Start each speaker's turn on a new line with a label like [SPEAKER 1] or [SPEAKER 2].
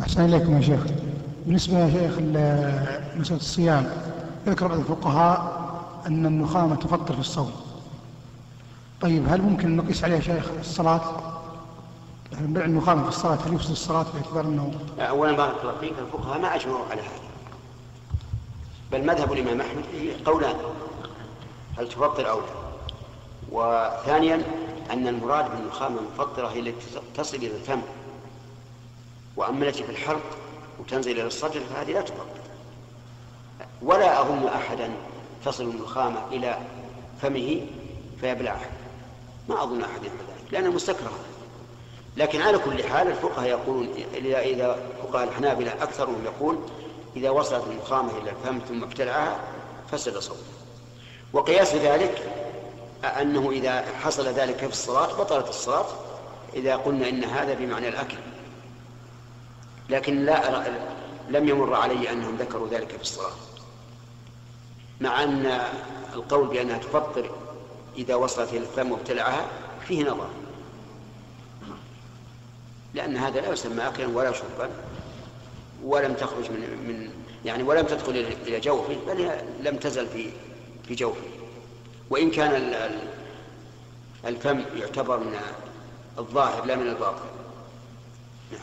[SPEAKER 1] أحسن إليكم يا شيخ. بالنسبة يا شيخ مسألة الصيام ذكر بعض الفقهاء أن النخامة تفطر في الصوم. طيب هل ممكن نقيس عليها شيخ الصلاة؟ بيع النخامة في الصلاة هل يفسد الصلاة باعتبار أنه
[SPEAKER 2] أولا بارك الله فيك الفقهاء ما أجمعوا على هذا. بل مذهب الإمام أحمد قولان هل تفطر أو لا. وثانيا أن المراد بالنخامة المفطرة هي التي تصل إلى الفم. وأما التي في الحلق وتنزل إلى الصدر فهذه لا تفطر ولا أظن أحدا تصل النخامة إلى فمه فيبلعها ما أظن أحد يفعل ذلك لأنها مستكرهة. لكن على كل حال الفقهاء يقولون إذا إذا فقهاء الحنابلة أكثرهم يقول إذا وصلت النخامة إلى الفم ثم ابتلعها فسد صوته. وقياس ذلك أنه إذا حصل ذلك في الصلاة بطلت الصلاة إذا قلنا إن هذا بمعنى الأكل. لكن لا لم يمر علي أنهم ذكروا ذلك في الصلاة. مع أن القول بأنها تفطر إذا وصلت إلى الفم وابتلعها فيه نظر. لأن هذا لا يسمى أكلا ولا شربا ولم تخرج من من يعني ولم تدخل إلى جوفه بل لم تزل في في جوفه. وإن كان الفم يعتبر من الظاهر لا من الباطن. نعم.